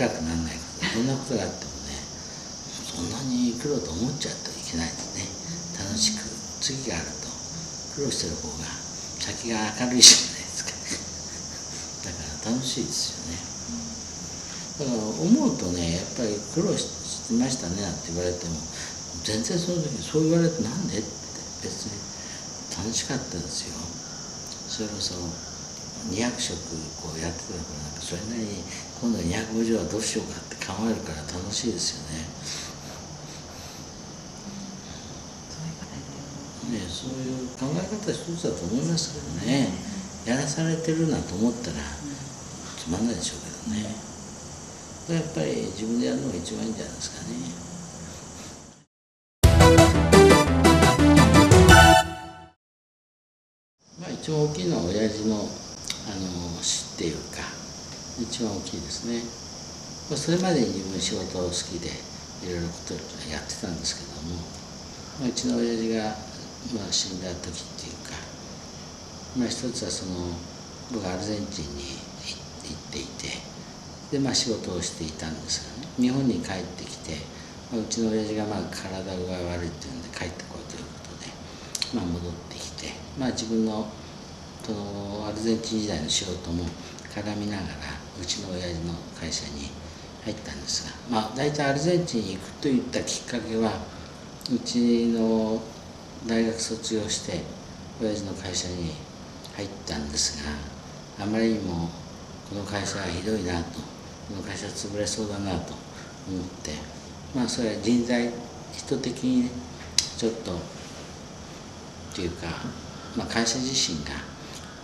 高くならないからどんなことがあってもねそんなに苦労と思っちゃうといけないですね楽しく次があると苦労してる方が先が明るいじゃないですか。だから楽しいですよね。だから思うとねやっぱり苦労してましたねなんて言われても全然その時そう言われてなんでって別に楽しかったですよ。それこそ200食こうやってたからなんかそれなりに今度は250はどうしようかって考えるから楽しいですよね。ねそういう考え方一つだと思いますけどねやらされてるなと思ったらつまんないでしょうけどねやっぱり自分でやるのが一番いいんじゃないですかね。まあ、一番大きいのは親父のあの死っていうか。一番大きいですね、それまでに自分仕事を好きでいろいろことやってたんですけども、まあ、うちの親父が、まあ、死んだ時っていうか、まあ、一つはその僕アルゼンチンに行っていてで、まあ、仕事をしていたんですがね。日本に帰ってきて、まあ、うちの親父がまあ体が悪いっていうんで帰ってこいということで、まあ、戻ってきて、まあ、自分のそのアルゼンチン時代の仕事も絡みながらうちの親父の会社に入ったんですがまあ大体アルゼンチンに行くといったきっかけはうちの大学卒業して親父の会社に入ったんですがあまりにもこの会社はひどいなとこの会社潰れそうだなと思ってまあそれは人材人的にちょっとっていうか、まあ、会社自身が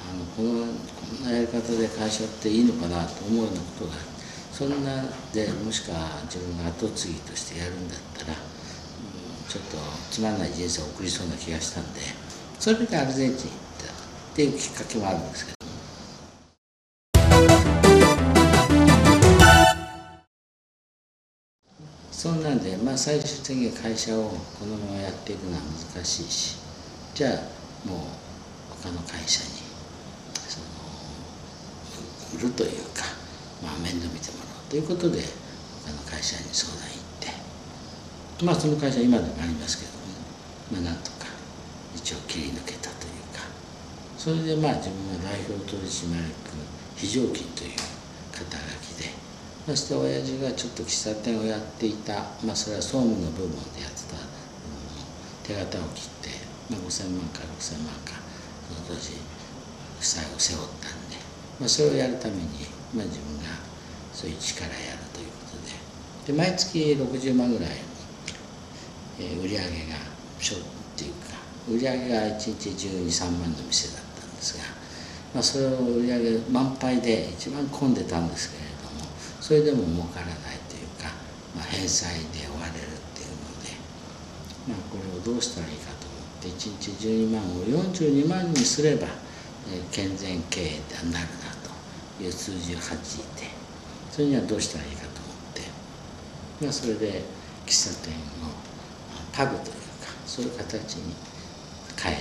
あのこのこんなやり方で会社っていいのかなと思うようなことがそんなでもしくは自分が後継ぎとしてやるんだったら、うん、ちょっとつまんない人生を送りそうな気がしたんでそれでアルゼンチン行ったっていうきっかけもあるんですけど。そんなんで、まあ、最終的に会社をこのままやっていくのは難しいしじゃあもう他の会社に売るというか、まあ、面倒見てもらう。ということで他の会社に相談行ってまあその会社今でもありますけども、まあ、なんとか一応切り抜けたというか。それでまあ自分が代表取締役非常勤という肩書きでそして親父がちょっと喫茶店をやっていたまあそれは総務の部門でやってた手形を切って、まあ、5,000万か6,000万かその当時負債を背負った、まあ、それをやるために、まあ、自分がそういう力やるということで。で毎月60万ぐらい、えー、売り上げがショっていうか売り上げが1日123万の店だったんですが、まあ、それを売り上げ満杯で一番混んでたんですけれどもそれでも儲からないというか、まあ、返済で終われるっていうので、まあ、これをどうしたらいいかと思って1日12万を42万にすれば、健全経営になるなという数字を弾いてそれにはどうしたらいいかと思って、まあ、それで喫茶店のパブというかそういう形に変え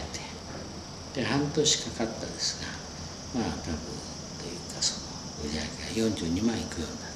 てで半年かかったですがまあパブというかその売り上げが42万いくようになって。